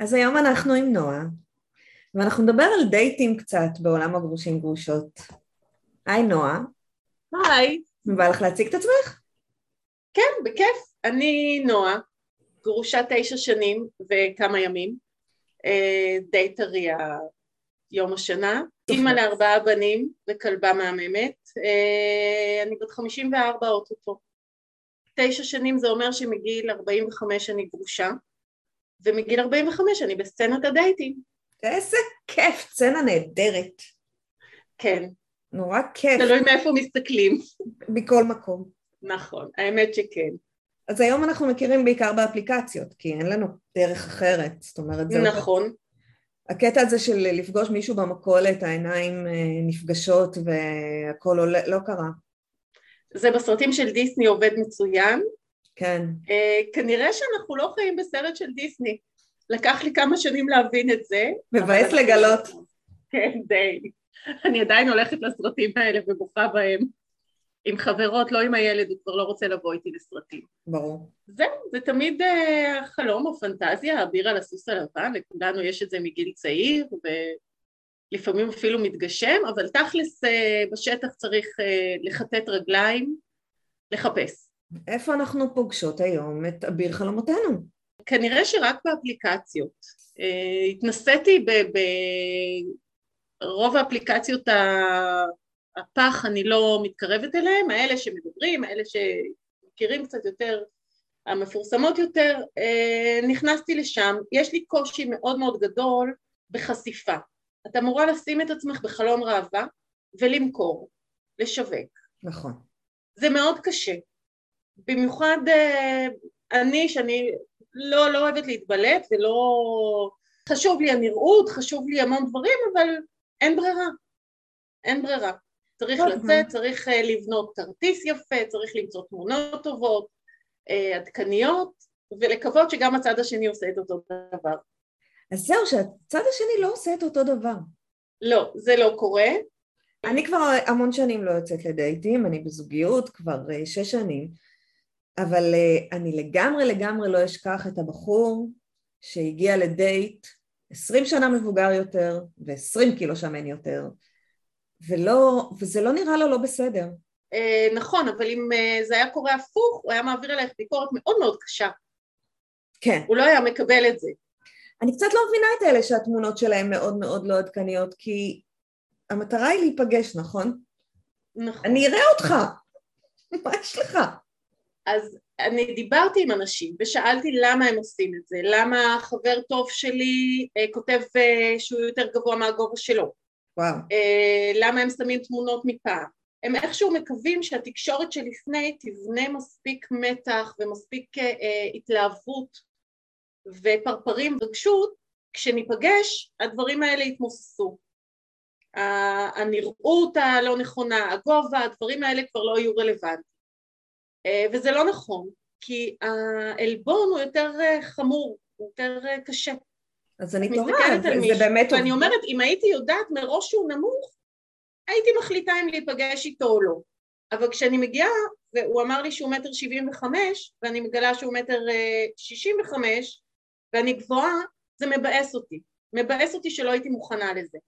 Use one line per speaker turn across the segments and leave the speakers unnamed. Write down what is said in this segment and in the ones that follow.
אז היום אנחנו עם נועה, ואנחנו נדבר על דייטים קצת בעולם הגרושים גרושות. היי נועה.
היי.
בא לך להציג את עצמך?
כן, בכיף. אני נועה, גרושה תשע שנים וכמה ימים. אה, די טרי יום השנה. אימא לארבעה בנים וכלבה מהממת. אה, אני בת חמישים וארבע אוטוטו. תשע שנים זה אומר שמגיל ארבעים וחמש אני גרושה. ומגיל 45 אני בסצנת הדייטים.
איזה כיף, סצנה נהדרת.
כן.
נורא כיף.
תלוי מאיפה מסתכלים.
מכל מקום.
נכון, האמת שכן.
אז היום אנחנו מכירים בעיקר באפליקציות, כי אין לנו דרך אחרת, זאת אומרת, זה...
נכון.
הקטע הזה של לפגוש מישהו במכולת, העיניים אה, נפגשות והכל עולה, לא קרה.
זה בסרטים של דיסני עובד מצוין,
כן.
Uh, כנראה שאנחנו לא חיים בסרט של דיסני. לקח לי כמה שנים להבין את זה.
מבאס לגלות.
כן, די. אני עדיין הולכת לסרטים האלה ובוכה בהם. עם חברות, לא עם הילד, הוא כבר לא רוצה לבוא איתי לסרטים.
ברור.
זהו, זה תמיד uh, חלום או פנטזיה, אביר על הסוס הלבן, לכולנו יש את זה מגיל צעיר, ולפעמים אפילו מתגשם, אבל תכלס uh, בשטח צריך לכתת רגליים, לחפש.
איפה אנחנו פוגשות היום את אביר חלומותינו?
כנראה שרק באפליקציות. אה, התנסיתי ברוב האפליקציות הפח, אני לא מתקרבת אליהם, האלה שמדברים, האלה שמכירים קצת יותר, המפורסמות יותר, אה, נכנסתי לשם, יש לי קושי מאוד מאוד גדול בחשיפה. את אמורה לשים את עצמך בחלון ראווה ולמכור, לשווק.
נכון.
זה מאוד קשה. במיוחד אה, אני, שאני לא, לא אוהבת להתבלט ולא... חשוב לי הנראות, חשוב לי המון דברים, אבל אין ברירה. אין ברירה. צריך לצאת, צריך אה, לבנות כרטיס יפה, צריך למצוא תמונות טובות, אה, עדכניות, ולקוות שגם הצד השני עושה את אותו דבר.
אז זהו, שהצד השני לא עושה את אותו דבר.
לא, זה לא קורה.
אני כבר המון שנים לא יוצאת לדייטים, אני בזוגיות כבר שש שנים, אבל uh, אני לגמרי לגמרי לא אשכח את הבחור שהגיע לדייט עשרים שנה מבוגר יותר ועשרים קילו שמן יותר ולא, וזה לא נראה לו לא בסדר.
Uh, נכון, אבל אם uh, זה היה קורה הפוך, הוא היה מעביר עלייך ביקורת מאוד מאוד קשה.
כן.
הוא לא היה מקבל את זה.
אני קצת לא מבינה את אלה שהתמונות שלהם מאוד מאוד לא עדכניות, כי המטרה היא להיפגש, נכון?
נכון.
אני אראה אותך, מה יש לך?
אז אני דיברתי עם אנשים ושאלתי למה הם עושים את זה, למה חבר טוב שלי אה, כותב אה, שהוא יותר גבוה מהגובה שלו,
וואו.
אה, למה הם שמים תמונות מפעם, הם איכשהו מקווים שהתקשורת שלפני תבנה מספיק מתח ומספיק אה, אה, התלהבות ופרפרים רגשות, כשניפגש הדברים האלה יתמוססו. הנראות הלא נכונה, הגובה, הדברים האלה כבר לא יהיו רלוונטיים. אה, וזה לא נכון, כי העלבון הוא יותר אה, חמור, הוא יותר אה, קשה.
אז אני תוהה, זה, זה באמת...
ואני אומרת, אם הייתי יודעת מראש שהוא נמוך, הייתי מחליטה אם להיפגש איתו או לא. אבל כשאני מגיעה, והוא אמר לי שהוא מטר שבעים וחמש, ואני מגלה שהוא מטר שישים וחמש, ואני גבוהה, זה מבאס אותי. מבאס אותי שלא הייתי מוכנה לזה.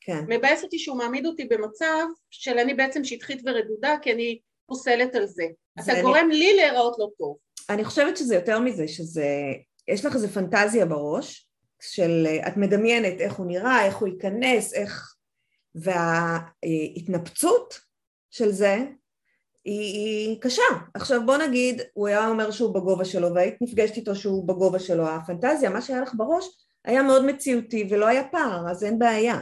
כן.
מבאס אותי שהוא מעמיד אותי במצב של אני בעצם שטחית ורדודה, כי אני פוסלת על זה. אתה אני... גורם לי להיראות לא טוב.
אני חושבת שזה יותר מזה, שזה... יש לך איזה פנטזיה בראש, של את מדמיינת איך הוא נראה, איך הוא ייכנס, איך... וההתנפצות של זה היא, היא קשה. עכשיו בוא נגיד, הוא היה אומר שהוא בגובה שלו והיית נפגשת איתו שהוא בגובה שלו, הפנטזיה, מה שהיה לך בראש היה מאוד מציאותי ולא היה פער, אז אין בעיה.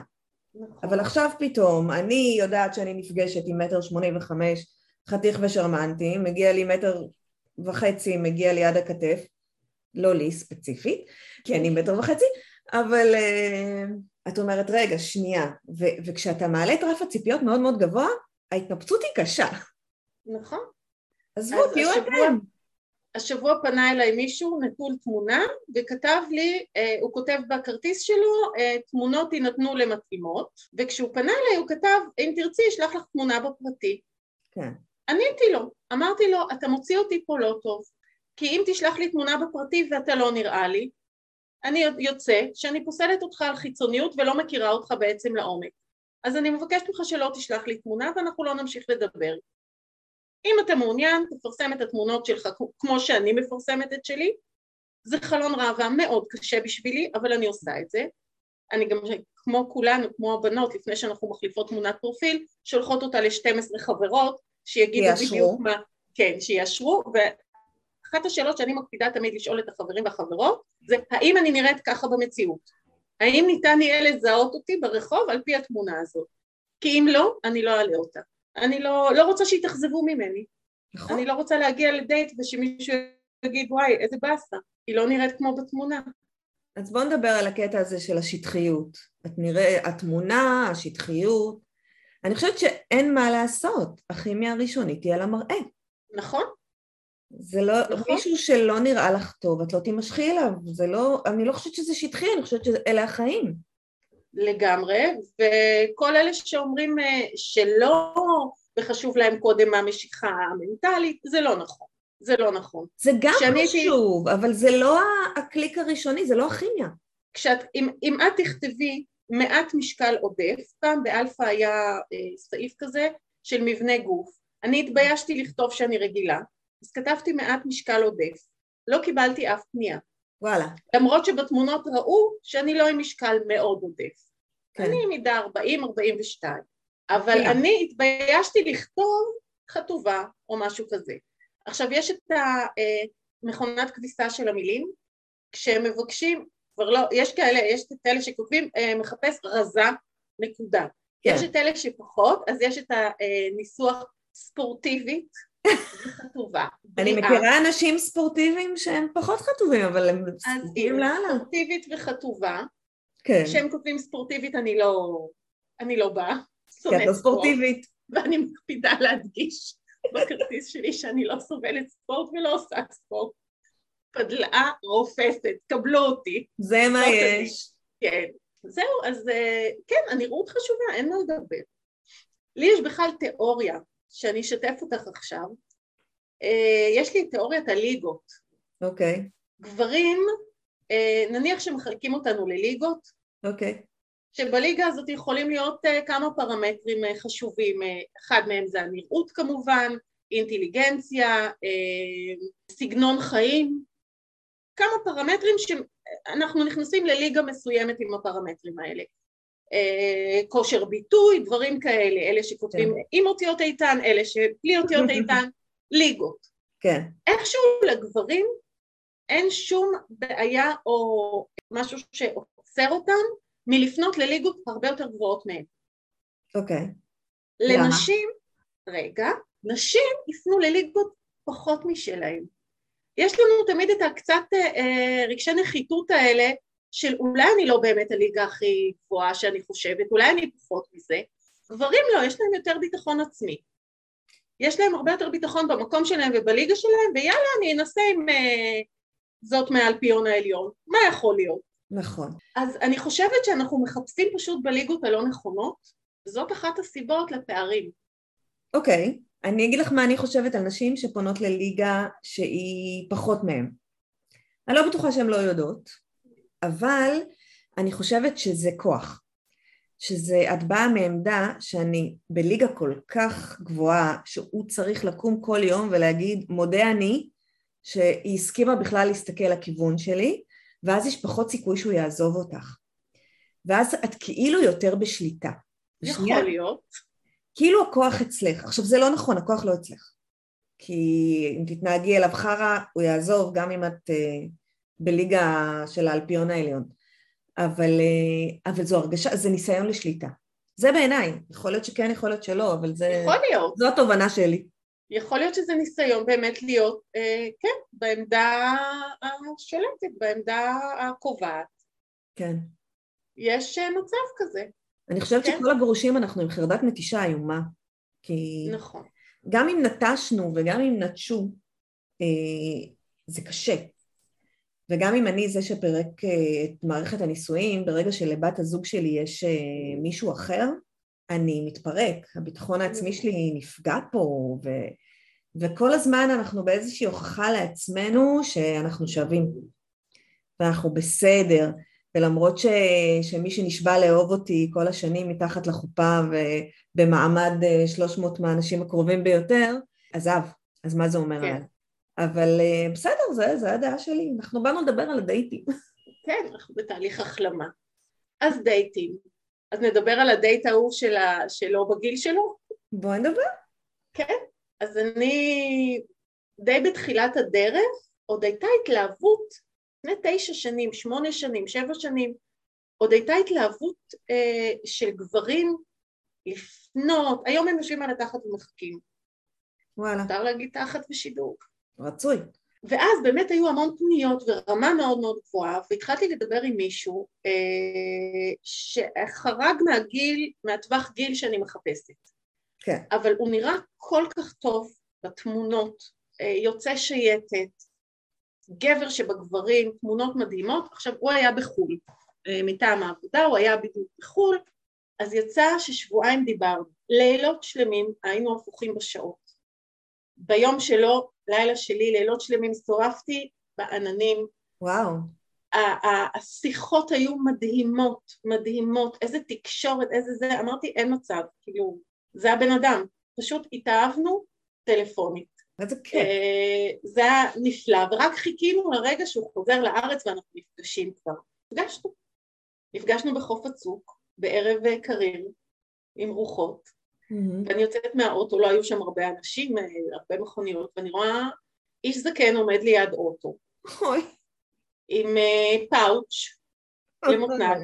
נכון. אבל עכשיו פתאום, אני יודעת שאני נפגשת עם מטר שמונים וחמש חתיך ושרמנטי, מגיע לי מטר וחצי, מגיע לי עד הכתף, לא לי ספציפית, כי אני מטר וחצי, אבל uh, את אומרת, רגע, שנייה, ו- וכשאתה מעלה את רף הציפיות מאוד מאוד גבוה, ההתנפצות היא קשה.
נכון.
עזבו, תהיו אתם.
השבוע פנה אליי מישהו נטול תמונה וכתב לי, אה, הוא כותב בכרטיס שלו, אה, תמונות יינתנו למתאימות וכשהוא פנה אליי הוא כתב, אם תרצי אשלח לך תמונה בפרטי.
כן.
עניתי לו, אמרתי לו, אתה מוציא אותי פה לא טוב, כי אם תשלח לי תמונה בפרטי ואתה לא נראה לי, אני יוצא שאני פוסלת אותך על חיצוניות ולא מכירה אותך בעצם לעומק. אז אני מבקשת ממך שלא תשלח לי תמונה ואנחנו לא נמשיך לדבר. אם אתה מעוניין, תפרסם את התמונות שלך כמו שאני מפרסמת את שלי. זה חלון ראווה מאוד קשה בשבילי, אבל אני עושה את זה. אני גם, כמו כולנו, כמו הבנות, לפני שאנחנו מחליפות תמונת פרופיל, שולחות אותה ל-12 חברות, שיגידו. בדיוק מה... כן, שיאשרו, ואחת השאלות שאני מקפידה תמיד לשאול את החברים והחברות, זה האם אני נראית ככה במציאות? האם ניתן יהיה לזהות אותי ברחוב על פי התמונה הזאת? כי אם לא, אני לא אעלה אותה. אני לא, לא רוצה שיתאכזבו ממני. נכון. אני לא רוצה להגיע לדייט ושמישהו יגיד וואי איזה באסה, היא לא נראית כמו בתמונה.
אז בואו נדבר על הקטע הזה של השטחיות. את נראה, התמונה, השטחיות. אני חושבת שאין מה לעשות, הכימיה הראשונית היא על המראה.
נכון.
זה לא, נכון. מישהו שלא נראה לך טוב, את לא תימשכי אליו, זה לא, אני לא חושבת שזה שטחי, אני חושבת שאלה החיים.
לגמרי, וכל אלה שאומרים אה, שלא וחשוב להם קודם המשיכה המנטלית, זה לא נכון. זה לא נכון.
זה גם חשוב, ש... אבל זה לא הקליק הראשוני, זה לא הכימיה.
כשאת, אם, אם את תכתבי מעט משקל עודף, פעם באלפא היה אה, סעיף כזה של מבנה גוף, אני התביישתי לכתוב שאני רגילה, אז כתבתי מעט משקל עודף, לא קיבלתי אף פנייה.
וואלה.
למרות שבתמונות ראו שאני לא עם משקל מאוד עודף. כן. אני מידה 40-42, אבל כן. אני התביישתי לכתוב חטובה או משהו כזה. עכשיו יש את המכונת אה, כביסה של המילים, כשהם מבקשים, כבר לא, יש כאלה, יש את אלה שכותבים אה, מחפש רזה, נקודה. כן. יש את אלה שפחות, אז יש את הניסוח ספורטיבית וחטובה.
אני מכירה אנשים ספורטיביים שהם פחות חטובים, אבל הם ספורטיביים לאללה.
ספורטיבית וחטובה. כן. כשהם כותבים ספורטיבית אני לא, אני לא באה.
כי את לא ספורטיבית.
ואני מקפידה להדגיש בכרטיס שלי שאני לא סובלת ספורט ולא עושה ספורט. פדלאה רופסת, קבלו אותי.
זה מה יש.
כן. זהו, אז אה, כן, הנראות חשובה, אין מה לדבר. לי יש בכלל תיאוריה שאני אשתף אותך עכשיו. אה, יש לי תיאוריית הליגות.
אוקיי. Okay.
גברים, אה, נניח שמחלקים אותנו לליגות.
אוקיי. Okay.
שבליגה הזאת יכולים להיות כמה פרמטרים חשובים, אחד מהם זה הנראות כמובן, אינטליגנציה, סגנון חיים, כמה פרמטרים שאנחנו נכנסים לליגה מסוימת עם הפרמטרים האלה. Uh, כושר ביטוי, דברים כאלה, אלה שכותבים כן. עם אותיות איתן, אלה שבלי אותיות איתן, ליגות.
כן.
איכשהו לגברים אין שום בעיה או משהו שעוצר אותם מלפנות לליגות הרבה יותר גבוהות מהן.
אוקיי.
לנשים, למה? רגע, נשים יפנו לליגות פחות משלהן. יש לנו תמיד את הקצת אה, רגשי נחיתות האלה של אולי אני לא באמת הליגה הכי גבוהה שאני חושבת, אולי אני פחות מזה. גברים לא, יש להם יותר ביטחון עצמי. יש להם הרבה יותר ביטחון במקום שלהם ובליגה שלהם, ויאללה, אני אנסה עם אה, זאת מהאלפיון העליון. מה יכול להיות?
נכון.
אז אני חושבת שאנחנו מחפשים פשוט בליגות הלא נכונות, וזאת אחת הסיבות לפערים.
אוקיי, okay. אני אגיד לך מה אני חושבת על נשים שפונות לליגה שהיא פחות מהן. אני לא בטוחה שהן לא יודעות, אבל אני חושבת שזה כוח. שזה, את באה מעמדה שאני בליגה כל כך גבוהה, שהוא צריך לקום כל יום ולהגיד, מודה אני, שהיא הסכימה בכלל להסתכל לכיוון שלי, ואז יש פחות סיכוי שהוא יעזוב אותך. ואז את כאילו יותר בשליטה.
יכול בשנייה, להיות.
כאילו הכוח אצלך. עכשיו זה לא נכון, הכוח לא אצלך. כי אם תתנהגי אליו חרא, הוא יעזוב גם אם את uh, בליגה של האלפיון העליון. אבל, uh, אבל זו הרגשה, זה ניסיון לשליטה. זה בעיניי. יכול להיות שכן, יכול להיות שלא, אבל זה...
יכול להיות.
זו התובנה שלי.
יכול להיות שזה ניסיון באמת להיות, אה, כן, בעמדה השולטת, בעמדה הקובעת.
כן.
יש אה, מצב כזה.
אני חושבת כן? שכל הגרושים אנחנו עם חרדת נטישה איומה. כי...
נכון.
גם אם נטשנו וגם אם נטשו, אה, זה קשה. וגם אם אני זה שפירק אה, את מערכת הנישואים, ברגע שלבת הזוג שלי יש אה, מישהו אחר, אני מתפרק, הביטחון העצמי שלי נפגע פה, ו, וכל הזמן אנחנו באיזושהי הוכחה לעצמנו שאנחנו שווים. ואנחנו בסדר, ולמרות ש, שמי שנשבע לאהוב אותי כל השנים מתחת לחופה ובמעמד 300 מהאנשים הקרובים ביותר, עזב, אז מה זה אומר כן. עליי? אבל בסדר, זה, זה הדעה שלי, אנחנו באנו לדבר על הדייטים.
כן, אנחנו בתהליך החלמה. אז דייטים. אז נדבר על הדייט ההוא של שלו בגיל שלו?
בואי נדבר.
כן, אז אני די בתחילת הדרך, עוד הייתה התלהבות, לפני תשע שנים, שמונה שנים, שבע שנים, עוד הייתה התלהבות אה, של גברים לפנות, היום הם יושבים על התחת ומחכים.
וואלה.
מותר להגיד תחת בשידור.
רצוי.
ואז באמת היו המון פניות ורמה מאוד מאוד גבוהה, והתחלתי לדבר עם מישהו אה, שחרג מהגיל, מהטווח גיל שאני מחפשת.
כן.
אבל הוא נראה כל כך טוב בתמונות, אה, יוצא שייטת, גבר שבגברים, תמונות מדהימות. עכשיו, הוא היה בחו"ל אה, מטעם העבודה, הוא היה בדיוק בחו"ל, אז יצא ששבועיים דיברנו, לילות שלמים היינו הפוכים בשעות. ביום שלו, לילה שלי, לילות שלמים שורפתי בעננים.
וואו.
השיחות היו מדהימות, מדהימות, איזה תקשורת, איזה זה, אמרתי אין מצב, כאילו, זה הבן אדם, פשוט התאהבנו טלפונית.
איזה כיף.
אה, זה היה נפלא, ורק חיכינו לרגע שהוא חוזר לארץ ואנחנו נפגשים כבר. נפגשנו. נפגשנו בחוף הצוק, בערב קריר, עם רוחות, mm-hmm. ואני יוצאת מהאוטו, לא היו שם הרבה אנשים, אה, הרבה מכוניות, ואני רואה איש זקן עומד ליד אוטו.
אוי.
עם פאוץ' למותנק.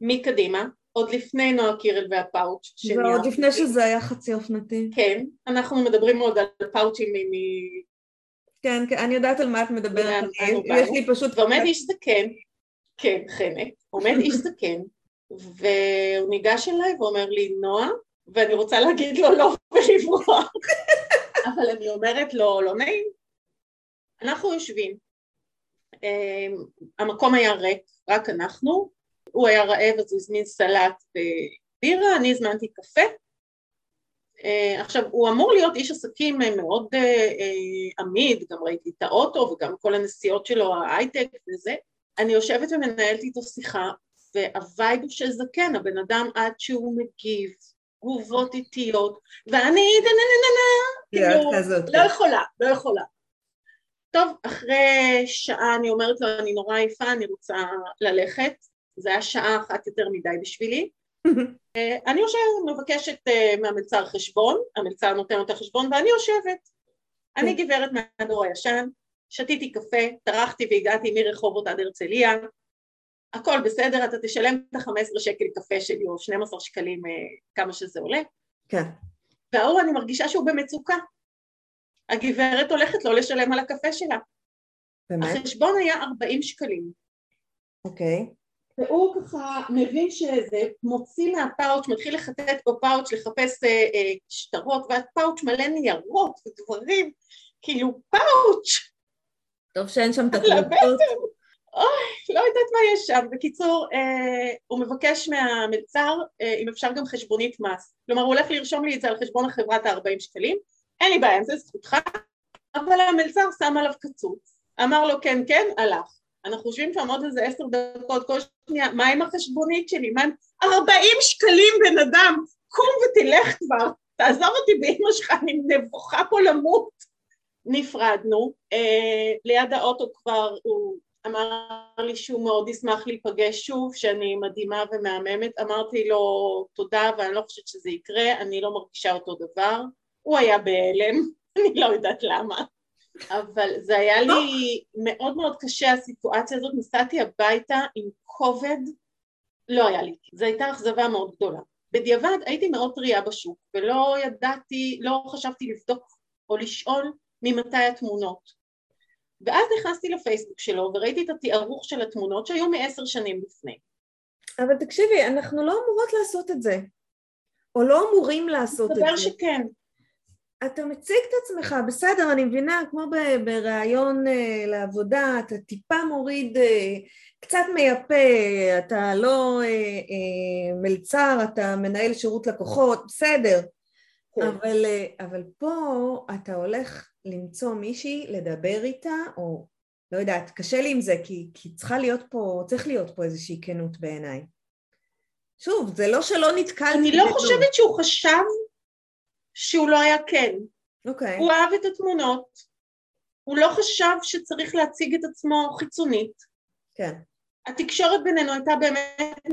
מקדימה, עוד לפני נועה קירל והפאוץ'
שנייה. ועוד לפני שזה היה חצי אופנתי.
כן, אנחנו מדברים עוד על פאוצ'ים מ...
כן, כן, אני יודעת על מה את מדברת,
יש לי פשוט... ועומד איש זקן, כן, חנק, עומד איש זקן, והוא ניגש אליי ואומר לי, נועה, ואני רוצה להגיד לו לא ולברוח, אבל אני אומרת לו, לא נעים. אנחנו יושבים, אמ, המקום היה ריק, רק אנחנו, הוא היה רעב אז הוא הזמין סלט ובירה, אני הזמנתי קפה. Uh, עכשיו, הוא אמור להיות איש עסקים מאוד uh, עמיד, גם ראיתי את האוטו וגם כל הנסיעות שלו, ההייטק וזה. אני יושבת ומנהלת איתו שיחה, והווייב הוא של זקן, הבן אדם עד שהוא מגיב, תגובות איטיות, ואני כאילו, לא יכולה, לא יכולה. טוב, אחרי שעה אני אומרת לו, אני נורא עייפה, אני רוצה ללכת, זה היה שעה אחת יותר מדי בשבילי. אה, אני יושבת, מבקשת אה, מהמלצר חשבון, המלצר נותן אותה חשבון ואני יושבת. אני כן. גברת מהדור הישן, שתיתי קפה, טרחתי והגעתי מרחובות עד הרצליה, הכל בסדר, אתה תשלם את ה-15 שקל קפה שלי או 12 שקלים אה, כמה שזה עולה.
כן.
וההוא אני מרגישה שהוא במצוקה. הגברת הולכת לא לשלם על הקפה שלה. באמת? החשבון היה 40 שקלים.
אוקיי. Okay.
והוא ככה מבין שזה, מוציא מהפאוץ', מתחיל לחטט בפאוץ', לחפש אה, אה, שטרות, והפאוץ' מלא ניירות ודברים, כאילו פאוץ'.
טוב שאין שם את התלבטות.
אוי, לא יודעת מה יש שם. בקיצור, אה, הוא מבקש מהמלצר אה, אם אפשר גם חשבונית מס. כלומר, הוא הולך לרשום לי את זה על חשבון החברת ה-40 שקלים, אין לי בעיה עם זה, זכותך, אבל המלצר שם עליו קצוץ. אמר לו כן, כן, הלך. אנחנו יושבים שם איזה עשר דקות, כל שנייה, מה עם החשבונית שלי? מה עם... ארבעים שקלים בן אדם, קום ותלך כבר, תעזוב אותי באמא שלך, אני נבוכה פה למות. נפרדנו, אה, ליד האוטו כבר הוא אמר לי שהוא מאוד ישמח להיפגש שוב, שאני מדהימה ומהממת, אמרתי לו תודה ואני לא חושבת שזה יקרה, אני לא מרגישה אותו דבר, הוא היה בהלם, אני לא יודעת למה. אבל זה היה לי מאוד מאוד קשה הסיטואציה הזאת, נסעתי הביתה עם כובד, לא היה לי, זו הייתה אכזבה מאוד גדולה. בדיעבד הייתי מאוד טריה בשוק ולא ידעתי, לא חשבתי לבדוק או לשאול ממתי התמונות. ואז נכנסתי לפייסבוק שלו וראיתי את התיארוך של התמונות שהיו מעשר שנים לפני.
אבל תקשיבי, אנחנו לא אמורות לעשות את זה. או לא אמורים לעשות את זה.
מסתבר שכן.
אתה מציג את עצמך, בסדר, אני מבינה, כמו בריאיון uh, לעבודה, אתה טיפה מוריד, uh, קצת מייפה, אתה לא uh, מלצר, אתה מנהל שירות לקוחות, בסדר. כן. אבל, אבל פה אתה הולך למצוא מישהי, לדבר איתה, או לא יודעת, קשה לי עם זה, כי, כי צריכה להיות פה, צריך להיות פה איזושהי כנות בעיניי. שוב, זה לא שלא נתקלתי.
אני לא חושבת שהוא חשב שהוא לא היה כן.
אוקיי.
הוא אהב את התמונות, הוא לא חשב שצריך להציג את עצמו חיצונית.
כן.
התקשורת בינינו הייתה באמת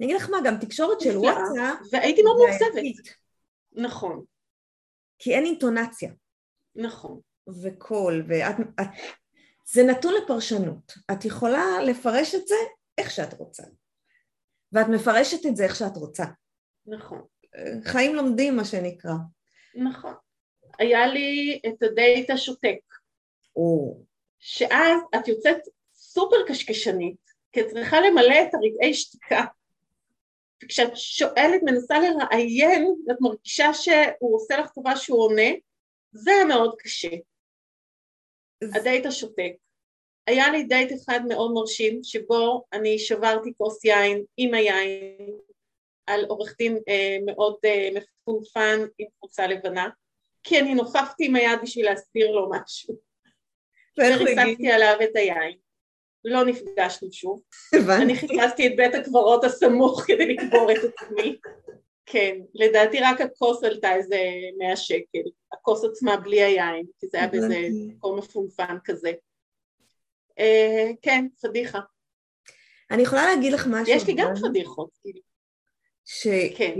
אני אגיד לך מה, גם תקשורת של וואטסאפ,
והייתי מאוד מאוכזבת. נכון,
כי אין אינטונציה
נכון.
וקול, ואת... את, זה נתון לפרשנות. את יכולה לפרש את זה איך שאת רוצה. ואת מפרשת את זה איך שאת רוצה.
נכון,
חיים לומדים, מה שנקרא.
נכון. היה לי את הדייט השותק,
או,
שאז את יוצאת סופר קשקשנית, כי את צריכה למלא את הרגעי שתיקה. וכשאת שואלת, מנסה לראיין, ואת מרגישה שהוא עושה לך טובה שהוא עונה, זה היה מאוד קשה. הדייט השותק. היה לי דייט אחד מאוד מרשים, שבו אני שברתי כוס יין עם היין על עורך דין אה, מאוד אה, מפונפן עם חולצה לבנה, כי אני נופפתי עם היד בשביל להסביר לו משהו. וריסקתי עליו את היין. לא נפגשנו שוב. אני חיפשתי את בית הקברות הסמוך כדי לקבור את עצמי. כן, לדעתי רק הכוס עלתה איזה 100 שקל. הכוס עצמה בלי היין, כי זה היה באיזה. מקום מפונפן כזה. אה, כן, פדיחה.
אני יכולה להגיד לך משהו.
יש לי גם פדיחות, כאילו. כן.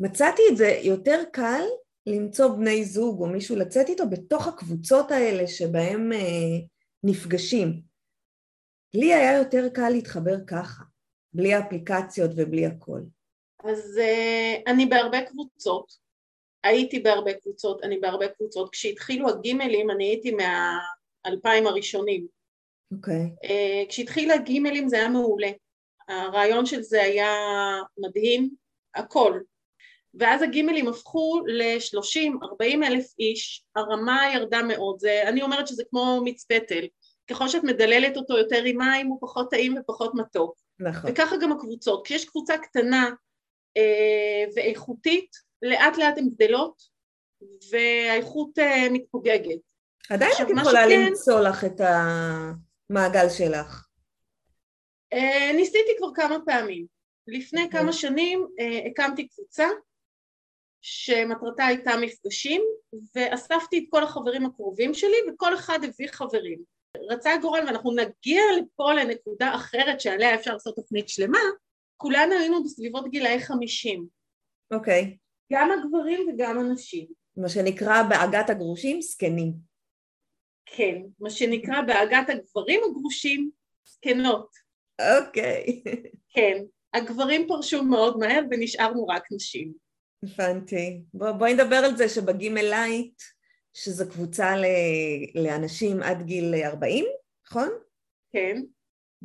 שמצאתי את זה יותר קל למצוא בני זוג או מישהו לצאת איתו בתוך הקבוצות האלה שבהם אה, נפגשים. לי היה יותר קל להתחבר ככה, בלי האפליקציות ובלי הכל.
אז uh, אני בהרבה קבוצות, הייתי בהרבה קבוצות, אני בהרבה קבוצות. כשהתחילו הגימלים אני הייתי מהאלפיים הראשונים.
אוקיי.
Uh, כשהתחיל הגימלים זה היה מעולה. הרעיון של זה היה מדהים, הכל. ואז הגימלים הפכו ל-30-40 אלף איש, הרמה ירדה מאוד, זה, אני אומרת שזה כמו מיץ פטל, ככל שאת מדללת אותו יותר עם מים הוא פחות טעים ופחות מתוק.
נכון.
וככה גם הקבוצות, כשיש קבוצה קטנה אה, ואיכותית, לאט לאט הן גדלות והאיכות אה, מתפוגגת.
עדיין את יכולה
שכן-
למצוא לך את המעגל שלך.
אה, ניסיתי כבר כמה פעמים. לפני
אוקיי.
כמה שנים אה, הקמתי קבוצה שמטרתה הייתה מפגשים ואספתי את כל החברים הקרובים שלי וכל אחד הביא חברים. רצה הגורל ואנחנו נגיע לפה לנקודה אחרת שעליה אפשר לעשות תוכנית שלמה, כולנו היינו בסביבות גילאי חמישים,
אוקיי.
גם הגברים וגם הנשים.
מה שנקרא בעגת הגרושים, זקנים.
כן, מה שנקרא בעגת הגברים הגרושים, זקנות.
אוקיי.
כן, הגברים פרשו מאוד מהר ונשארנו רק נשים.
הבנתי. בוא, בואי נדבר על זה שבגימל לייט, שזו קבוצה ל, לאנשים עד גיל 40, נכון?
כן,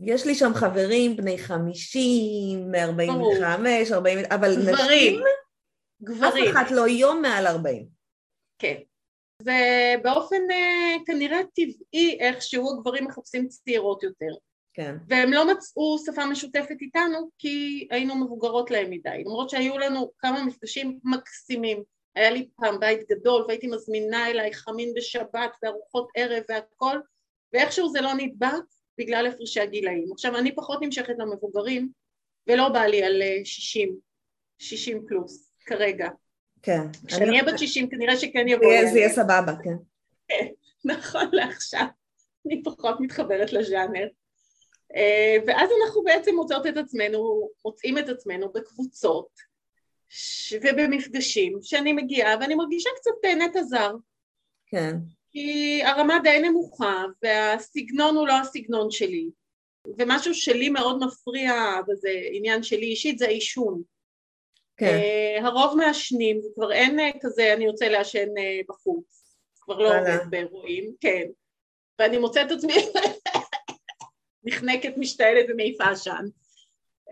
יש לי שם חברים בני 50, 45, 40, אבל
גברים,
נשים, אף
גברים.
אחת לא יום מעל 40.
כן. זה באופן אה, כנראה טבעי איכשהו הגברים מחפשים צעירות יותר.
כן.
והם לא מצאו שפה משותפת איתנו כי היינו מבוגרות להם מדי. למרות שהיו לנו כמה מפגשים מקסימים. היה לי פעם בית גדול והייתי מזמינה אליי חמין בשבת וארוחות ערב והכל, ואיכשהו זה לא נדבק בגלל הפרשי הגילאים. עכשיו אני פחות נמשכת למבוגרים ולא בא לי על אה, 60, 60 פלוס כרגע.
כן.
כשאני
אני-
אהיה בת 60 כנראה שכן
זה
יבוא לי.
זה יהיה סבבה, כן.
נכון לעכשיו, אני פחות מתחברת לז'אנר. אה, ואז אנחנו בעצם מוצאות את עצמנו, מוצאים את עצמנו בקבוצות ובמפגשים שאני מגיעה ואני מרגישה קצת אה, נטע זר,
כן.
כי הרמה די נמוכה והסגנון הוא לא הסגנון שלי, ומשהו שלי מאוד מפריע, וזה עניין שלי אישית, זה העישון.
כן.
אה, הרוב מעשנים, כבר אין אה, כזה אני רוצה לעשן אה, בחוץ, כבר לא. עובד באירועים, כן. ואני מוצאת את עצמי נחנקת, משתעלת ומעיפה עשן.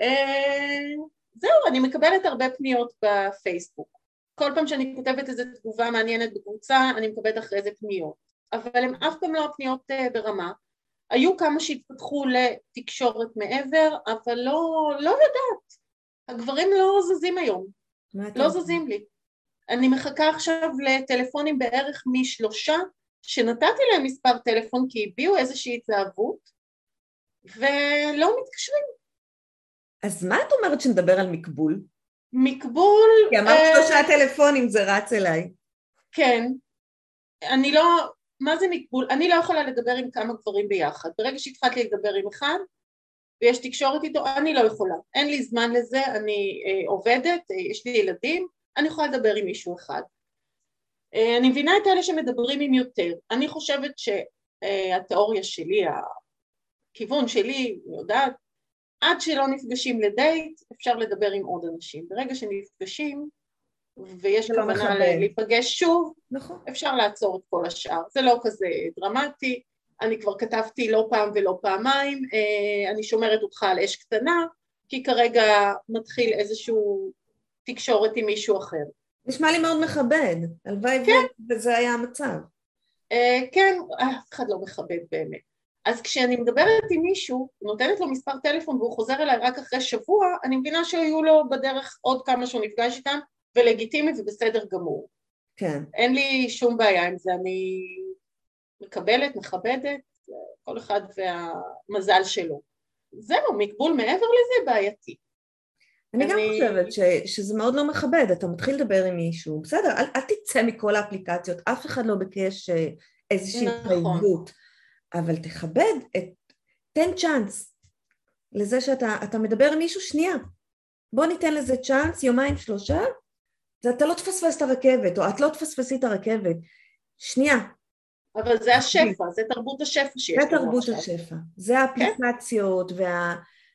אה, זהו, אני מקבלת הרבה פניות בפייסבוק. כל פעם שאני כותבת איזו תגובה מעניינת בקבוצה, אני מקבלת אחרי זה פניות. אבל הן אף פעם לא הפניות אה, ברמה. היו כמה שהתפתחו לתקשורת מעבר, אבל לא, לא יודעת. הגברים לא זזים היום. לא? זזים לי. אני מחכה עכשיו לטלפונים בערך משלושה שנתתי להם מספר טלפון כי הביעו איזושהי התלהבות ולא מתקשרים.
אז מה את אומרת שנדבר על מקבול?
מקבול...
כי אמרת אה, שלושה טלפונים, זה רץ אליי.
כן. אני לא... מה זה מקבול? אני לא יכולה לדבר עם כמה גברים ביחד. ברגע שהתחלתי לדבר עם אחד, ויש תקשורת איתו, אני לא יכולה. אין לי זמן לזה, אני אה, עובדת, אה, יש לי ילדים, אני יכולה לדבר עם מישהו אחד. אה, אני מבינה את אלה שמדברים עם יותר. אני חושבת שהתיאוריה שלי, הכיוון שלי, אני יודעת, עד שלא נפגשים לדייט, אפשר לדבר עם עוד אנשים. ברגע שנפגשים, ויש לא כוונה להיפגש שוב, נכון. אפשר לעצור את כל השאר. זה לא כזה דרמטי, אני כבר כתבתי לא פעם ולא פעמיים, אה, אני שומרת אותך על אש קטנה, כי כרגע מתחיל איזשהו תקשורת עם מישהו אחר.
נשמע לי מאוד מכבד, הלוואי כן. וזה היה המצב.
אה, כן, אף אחד לא מכבד באמת. אז כשאני מדברת עם מישהו, נותנת לו מספר טלפון והוא חוזר אליי רק אחרי שבוע, אני מבינה שהיו לו בדרך עוד כמה שהוא נפגש איתם, ולגיטימי ובסדר גמור.
כן.
אין לי שום בעיה עם זה, אני מקבלת, מכבדת, כל אחד והמזל שלו. זהו, מגבול מעבר לזה בעייתי.
אני, אני גם חושבת ש, שזה מאוד לא מכבד, אתה מתחיל לדבר עם מישהו, בסדר, אל, אל תצא מכל האפליקציות, אף אחד לא ביקש אה, איזושהי נכון. אבל תכבד, את, תן צ'אנס לזה שאתה מדבר עם מישהו שנייה, בוא ניתן לזה צ'אנס, יומיים שלושה, ואתה לא תפספס את הרכבת, או את לא תפספסי את הרכבת, שנייה,
אבל זה השפע, זה תרבות השפע שיש
לנו עכשיו. זה תרבות השפע, זה. האפליקציות כן?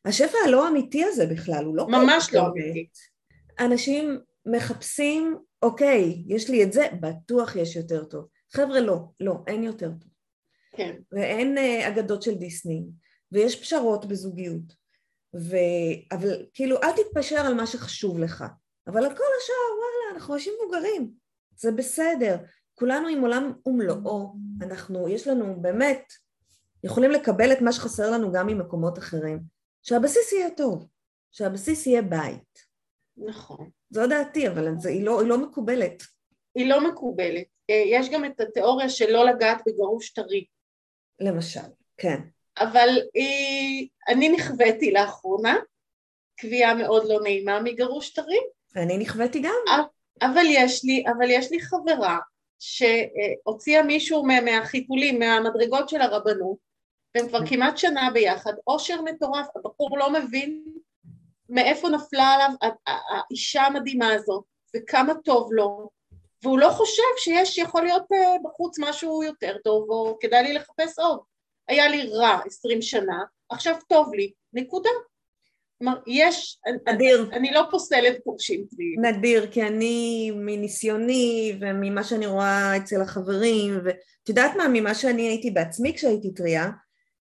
והשפע וה... הלא אמיתי הזה בכלל, הוא לא...
ממש לא אמיתי.
אנשים מחפשים, אוקיי, יש לי את זה, בטוח יש יותר טוב. חבר'ה, לא, לא, אין יותר טוב.
כן.
ואין uh, אגדות של דיסני, ויש פשרות בזוגיות. ו... אבל כאילו, אל תתפשר על מה שחשוב לך. אבל על כל השאר, וואלה, אנחנו אנשים מבוגרים, זה בסדר. כולנו עם עולם ומלואו, אנחנו, יש לנו באמת, יכולים לקבל את מה שחסר לנו גם ממקומות אחרים. שהבסיס יהיה טוב, שהבסיס יהיה בית.
נכון.
זו דעתי, אבל זה, היא, לא, היא לא מקובלת.
היא לא מקובלת. אה, יש גם את התיאוריה של לא לגעת בגרוש טרי.
למשל, כן.
אבל היא, אני נכוויתי לאחרונה, קביעה מאוד לא נעימה מגרוש טרי.
ואני נכוויתי גם.
אבל יש לי, אבל יש לי חברה שהוציאה מישהו מהחיתולים, מהמדרגות של הרבנות, והם כבר כמעט שנה ביחד, אושר מטורף, הבחור לא מבין מאיפה נפלה עליו האישה המדהימה הזאת, וכמה טוב לו, והוא לא חושב שיש, יכול להיות אה, בחוץ משהו יותר טוב, או כדאי לי לחפש עוד. היה לי רע עשרים שנה, עכשיו טוב לי, נקודה. כלומר, יש, נדיר. אני, אני לא פוסלת פורשים טבעיים.
נדיר, כי אני מניסיוני וממה שאני רואה אצל החברים, ואת יודעת מה, ממה שאני הייתי בעצמי כשהייתי טריה,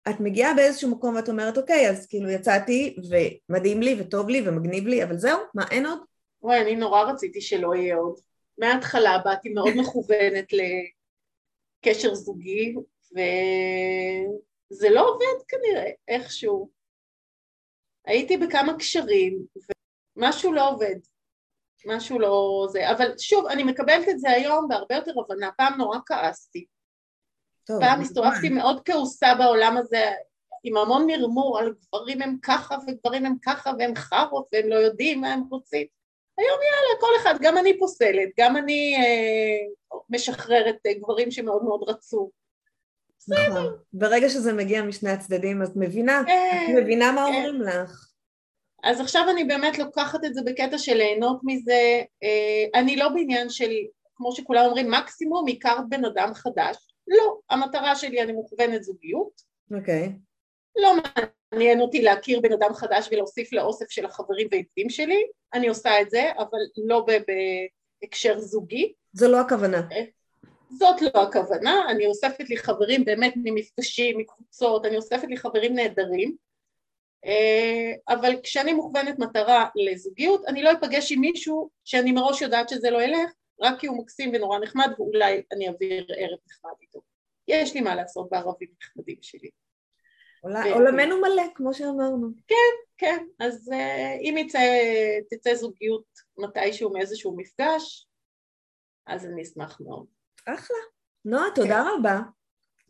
את מגיעה באיזשהו מקום ואת אומרת, אוקיי, אז כאילו יצאתי, ומדהים לי וטוב לי ומגניב לי, אבל זהו, מה, אין עוד?
וואי, אני נורא רציתי שלא יהיה עוד. מההתחלה באתי מאוד מכוונת לקשר זוגי, וזה לא עובד כנראה, איכשהו. הייתי בכמה קשרים, ומשהו לא עובד. משהו לא זה, אבל שוב, אני מקבלת את זה היום בהרבה יותר הבנה, פעם נורא כעסתי. טוב, פעם הסתובבתי מאוד כעוסה בעולם הזה, עם המון מרמור על גברים הם ככה וגברים הם ככה והם חארות והם לא יודעים מה הם רוצים. היום יאללה, כל אחד, גם אני פוסלת, גם אני אה, משחררת אה, גברים שמאוד מאוד רצו.
נכון. ברגע שזה מגיע משני הצדדים, אז מבינה, את כן, מבינה מה כן. אומרים לך.
אז עכשיו אני באמת לוקחת את זה בקטע של ליהנות מזה. אה, אני לא בעניין של, כמו שכולם אומרים, מקסימום הכרת בן אדם חדש. לא, המטרה שלי, אני מוכוונת זוגיות.
אוקיי. Okay.
לא מעניין אותי להכיר בן אדם חדש ולהוסיף לאוסף של החברים והעדים שלי, אני עושה את זה, אבל לא בהקשר זוגי.
זו לא הכוונה.
זאת לא הכוונה, אני אוספת לי חברים באמת ממפגשים, מקבוצות, אני אוספת לי חברים נהדרים, אה, אבל כשאני מוכוונת מטרה לזוגיות, אני לא אפגש עם מישהו שאני מראש יודעת שזה לא ילך, רק כי הוא מקסים ונורא נחמד ואולי אני אעביר ערב נחמד איתו. יש לי מה לעשות בערבים נחמדים שלי.
עולמנו מלא, כמו שאמרנו.
כן, כן, אז uh, אם יצא, תצא זוגיות מתישהו מאיזשהו מפגש, אז אני אשמח מאוד.
אחלה. נועה, תודה רבה.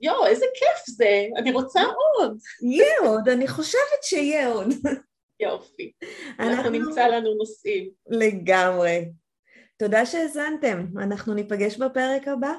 יואו, איזה כיף זה, אני רוצה עוד.
יהיה עוד, אני חושבת שיהיה עוד.
יופי. אנחנו נמצא לנו נושאים.
לגמרי. תודה שהאזנתם, אנחנו ניפגש בפרק הבא.